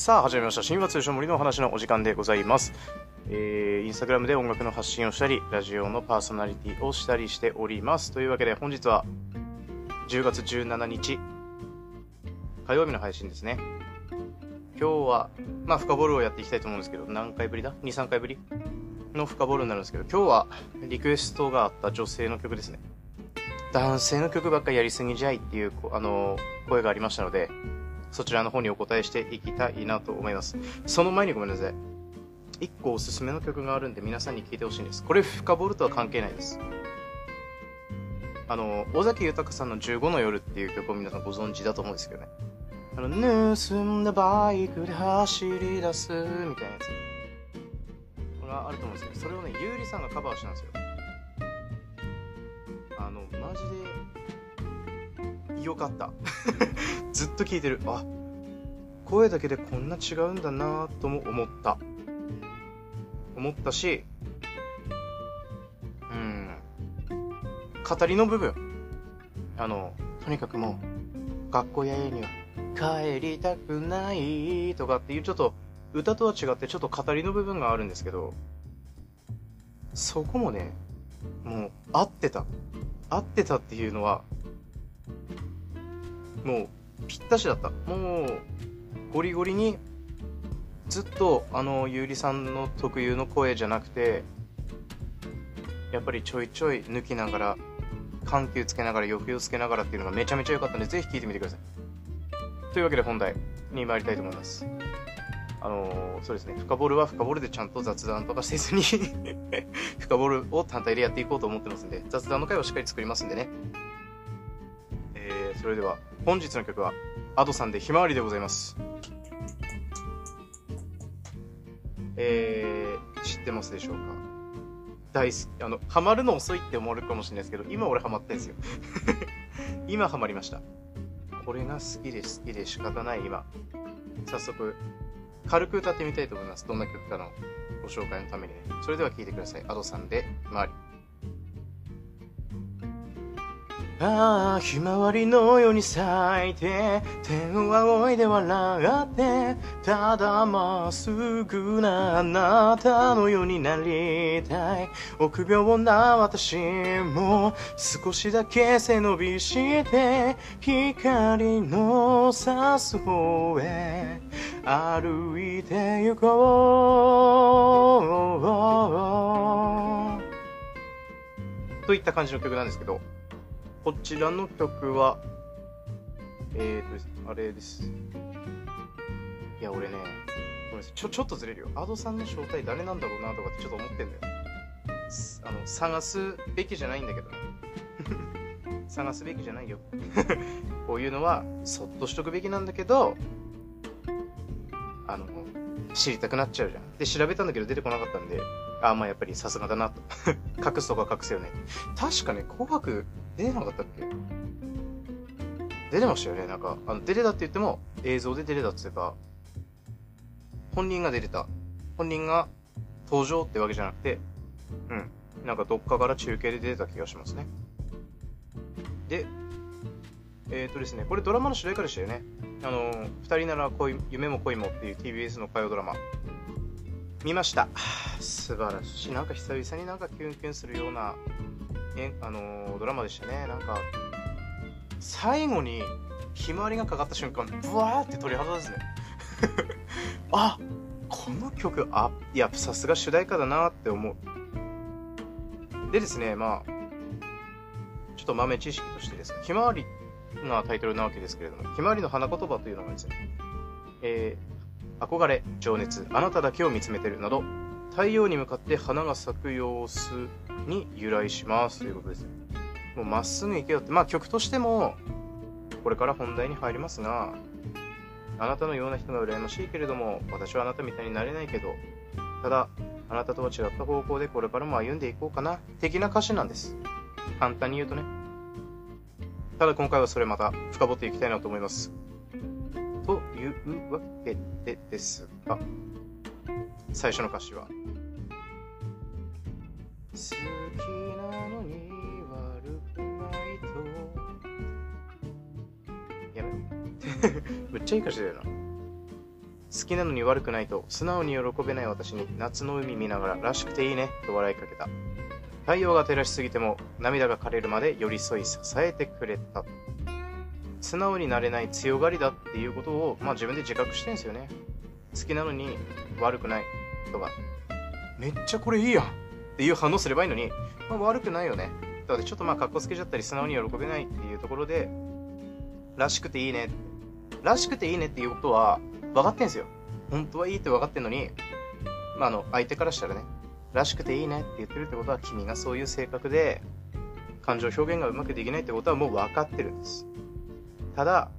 さあ始めました。新話通称森のお話のお時間でございます。えー、インスタグラムで音楽の発信をしたりラジオのパーソナリティをしたりしております。というわけで本日は10月17日火曜日の配信ですね。今日はまあ深ボールをやっていきたいと思うんですけど何回ぶりだ？23回ぶり？の深ボールになるんですけど今日はリクエストがあった女性の曲ですね。男性の曲ばっかりやりすぎじゃいっていうあの声がありましたのでそちらの方にお答えしていきたいなと思います。その前にごめんなさい。一個おすすめの曲があるんで皆さんに聴いてほしいんです。これ深掘るとは関係ないです。あの、尾崎豊さんの15の夜っていう曲を皆さんご存知だと思うんですけどね。あの、盗んだバイクで走り出すみたいなやつ。これはあると思うんですけど、それをね、ゆうりさんがカバーしたんですよ。よかった。ずっと聞いてる。あ、声だけでこんな違うんだなとも思った。思ったし、うん、語りの部分。あの、とにかくもう、学校や家には帰りたくないとかっていうちょっと歌とは違ってちょっと語りの部分があるんですけど、そこもね、もう合ってた。合ってたっていうのは、もうぴったしだった。もうゴリゴリにずっとあのゆうりさんの特有の声じゃなくてやっぱりちょいちょい抜きながら緩急つけながら抑揚つけながらっていうのがめちゃめちゃ良かったのでぜひ聴いてみてください。というわけで本題に参りたいと思います。あのー、そうですね。深ボールは深ボールでちゃんと雑談とかせずに 深ボールを単体でやっていこうと思ってますんで雑談の回をしっかり作りますんでね、それでは本日の曲は Ado さんでひまわりでございます。えー、知ってますでしょうか？大好きあのハマるの遅いって思われるかもしれないですけど今俺ハマってんですよ。今ハマりました。これが好きで好きで仕方ない今。早速軽く歌ってみたいと思います。どんな曲かのご紹介のためにね。それでは聴いてください。Ado さんでひまわり。ああ、ひまわりのように咲いて、天を仰いで笑って、ただまっすぐなあなたのようになりたい。臆病な私も少しだけ背伸びして、光の差す方へ歩いて行こう。といった感じの曲なんですけど、こちらの曲は、えーと、あれです。いや、俺ね、ごめんなさい。ちょ、ちょっとずれるよ。アドさんの正体誰なんだろうなとかってちょっと思ってんだよ。あの、探すべきじゃないんだけどね。探すべきじゃないよ。こういうのは、そっとしとくべきなんだけど、あの、知りたくなっちゃうじゃん。で、調べたんだけど出てこなかったんで、あ、まあやっぱりさすがだなと。隠すとか隠すよね。確かね、紅白出てなかったっけ？出てましたよね。なんか、あの、出てたって言っても、映像で出てたって言えば、本人が出てた。本人が登場ってわけじゃなくて、うん。なんかどっかから中継で出てた気がしますね。で、えっ、ー、とですね、これドラマの主題歌でしたよね。あのー、二人なら恋、夢も恋もっていう TBS の火曜ドラマ。見ました。素晴らしい。なんか久々になんかキュンキュンするような、えあのー、ドラマでしたね。なんか、最後にひまわりがかかった瞬間、ブワーって鳥肌ですね。あこの曲、あ、いや、さすが主題歌だなって思う。でですね、まあ、ちょっと豆知識としてですね、ひまわりがタイトルなわけですけれども、ひまわりの花言葉というのがですね、えー、憧れ、情熱、あなただけを見つめてるなど、太陽に向かって花が咲く様子に由来しますということです。もうまっすぐ行けよって、まあ曲としても、これから本題に入りますが、あなたのような人が羨ましいけれども、私はあなたみたいになれないけど、ただ、あなたとは違った方向でこれからも歩んでいこうかな、的な歌詞なんです。簡単に言うとね。ただ今回はそれまた深掘っていきたいなと思います。というわけでですが、最初の歌詞は、好きなのに悪くないと。やめろ。めっちゃいい歌詞だよな。好きなのに悪くないと素直に喜べない私に夏の海見ながららしくていいねと笑いかけた。太陽が照らしすぎても涙が枯れるまで寄り添い支えてくれた。素直になれない強がりだっていうことを、まあ、自分で自覚してんすよね。好きなのに悪くないとか、めっちゃこれいいやんっていう反応すればいいのに、まあ、悪くないよね。だからちょっとまあ格好つけちゃったり素直に喜べないっていうところで、らしくていいね。らしくていいねっていうことは分かってんすよ。本当はいいって分かってんのに、まあ、あの、相手からしたらね、らしくていいねって言ってるってことは君がそういう性格で感情表現がうまくできないってことはもう分かってるんです。ただ、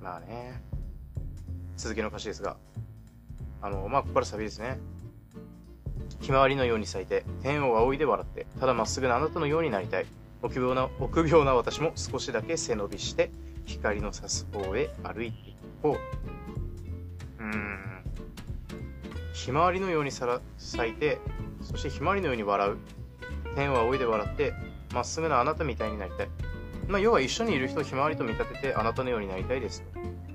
まあね、続きの歌詞ですが、あの、まあ、ここからサビですね。ひまわりのように咲いて、天を仰いで笑って、ただまっすぐなあなたのようになりたい。臆病な、臆病な私も少しだけ背伸びして、光の差す方へ歩いていこう。うん。ひまわりのように咲いて、そしてひまわりのように笑う。天を仰いで笑って、まっすぐなあなたみたいになりたい。まあ、要は一緒にいる人をひまわりと見立てて、あなたのようになりたいです。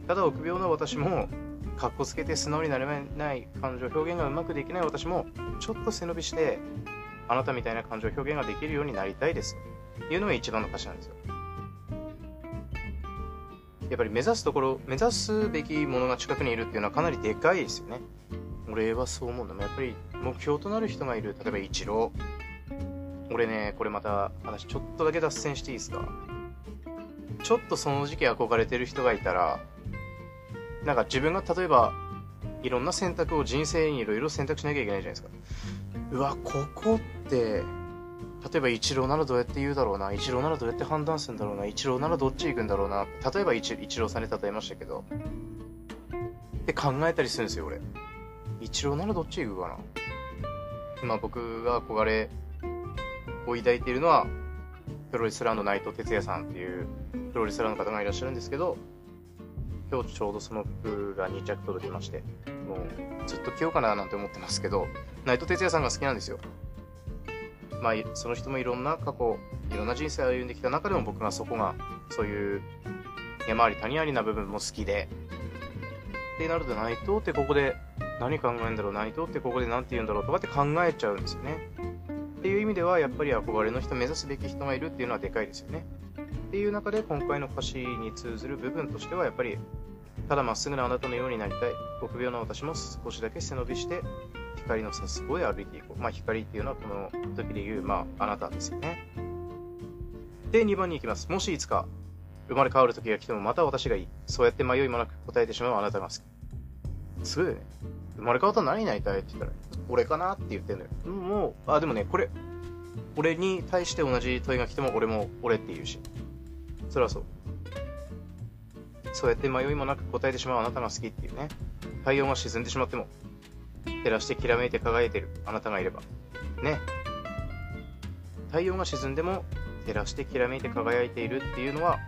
ただ、臆病な私も、かっこつけて素直になれない感情表現がうまくできない私も、ちょっと背伸びして、あなたみたいな感情表現ができるようになりたいです。というのが一番の歌詞なんですよ。やっぱり目指すところ、目指すべきものが近くにいるっていうのはかなりでかいですよね。俺はそう思うんだも。やっぱり目標となる人がいる。例えば、イチロー。俺ね、これまた話ちょっとだけ脱線していいですか？ちょっとその時期憧れてる人がいたら、なんか自分が例えば、いろんな選択を人生にいろいろ選択しなきゃいけないじゃないですか。うわ、ここって、例えばイチローならどうやって言うだろうな、イチローならどうやって判断するんだろうな、イチローならどっち行くんだろうな、例えばイチイチローさんで例えましたけど、って考えたりするんですよ、俺。イチローならどっち行くかな。まあ僕が憧れを抱いているのは、プロレスラーの内藤哲也さんっていうプロレスラーの方がいらっしゃるんですけど、今日ちょうどその服が2着届きまして、もうずっと着ようかななんて思ってますけど、内藤哲也さんが好きなんですよ。まあ、その人もいろんな過去、いろんな人生を歩んできた中でも僕がそこが、そういう山あり谷ありな部分も好きで、ってなると内藤ってここで何考えるんだろう、内藤ってここで何て言うんだろうとかって考えちゃうんですよね。っていう意味では、やっぱり憧れの人、目指すべき人がいるっていうのはでかいですよね。っていう中で今回の歌詞に通ずる部分としては、やっぱり、ただまっすぐなあなたのようになりたい。臆病な私も少しだけ背伸びして、光の差す方へ歩いていこう。まあ、光っていうのはこの時で言う、まあ、あなたですよね。で、2番に行きます。もしいつか生まれ変わる時が来てもまた私がいい。そうやって迷いもなく答えてしまうあなたが好き。すごいよね。生まれ変わったら何になりたいって言ったら、俺かなって言ってんのよ。もう、あ、でもね、これ、俺に対して同じ問いが来ても俺も俺って言うし。それはそう。そうやって迷いもなく答えてしまうあなたが好きっていうね。太陽が沈んでしまっても、照らしてきらめいて輝いてるあなたがいれば。ね。太陽が沈んでも照らしてきらめいて輝いているっていうのは、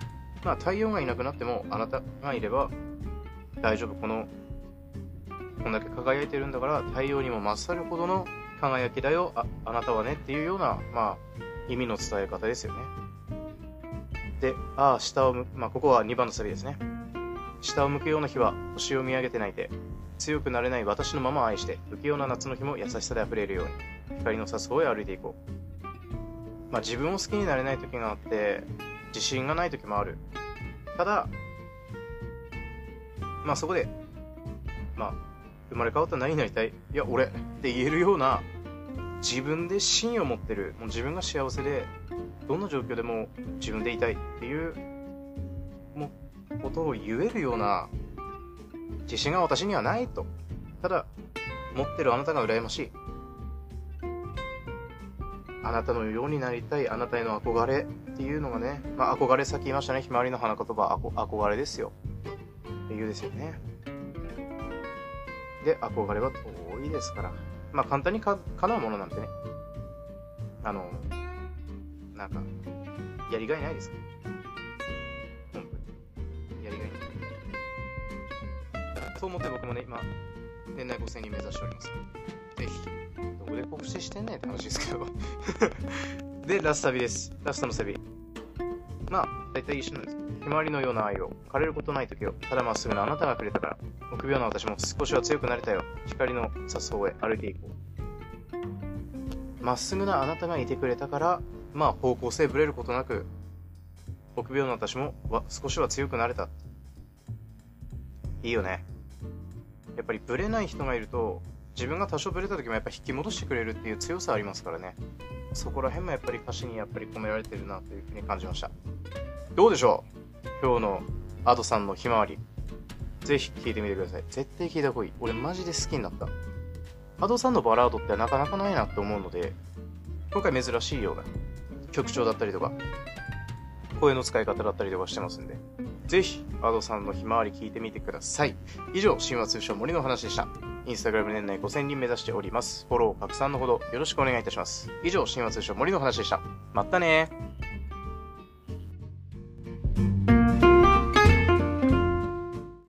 まあ太陽がいなくなってもあなたがいれば大丈夫。この、こんだけ輝いてるんだから太陽にも勝るほどの輝きだよ、ああなたはねっていうような、まあ、意味の伝え方ですよね。で、ああ、下を向く、まあ、ここは2番のサビですね。下を向くような日は星を見上げて泣いて、強くなれない私のまま愛して、不器用な夏の日も優しさで溢れるように、光の差す方へ歩いていこう。まあ、自分を好きになれない時があって、自信がない時もある。ただ、まあそこで、まあ、生まれ変わった何になりたい？いや、俺って言えるような、自分で芯を持ってる、もう自分が幸せで、どんな状況でも自分でいたいっていう、も、ことを言えるような、自信が私にはないと。ただ、持ってるあなたが羨ましい。あなたのようになりたい、あなたへの憧れっていうのがね、まあ憧れさっき言いましたね、ひまわりの花言葉、憧れですよ。っていうですよね。で、憧れは遠いですから。まあ簡単にか叶うものなんてね。あの、なんか、やりがいないですか？本当に。やりがいない。そう思って僕もね、今、年内5000人目指しております。ぜひ、どこで告知してんねんって話ですけど。で、ラストサビです。ラストのサビ。まあ、大体一緒なんです。ひまわりのような愛を、枯れることない時を、ただまっすぐなあなたがくれたから、臆病な私も少しは強くなれたよ。光の誘うへ歩いていこう。まっすぐなあなたがいてくれたから、まあ方向性ぶれることなく、臆病な私も少しは強くなれた。いいよね。やっぱりブレない人がいると、自分が多少ブレた時もやっぱ引き戻してくれるっていう強さありますからね。そこら辺もやっぱり歌詞にやっぱり込められてるなというふうに感じました。どうでしょう？今日の Ado さんのひまわり。ぜひ聴いてみてください。絶対聴いた方がいい。俺マジで好きになった。Ado さんのバラードってなかなかないなって思うので、今回珍しいような曲調だったりとか、声の使い方だったりとかしてますんで、ぜひ Ado さんのひまわり聞いてみてください。以上、神話通称森の話でした。インスタグラム年内5000人目指しております。フォロー、拡散のほどよろしくお願いいたします。以上、神話通称森の話でした。まったね。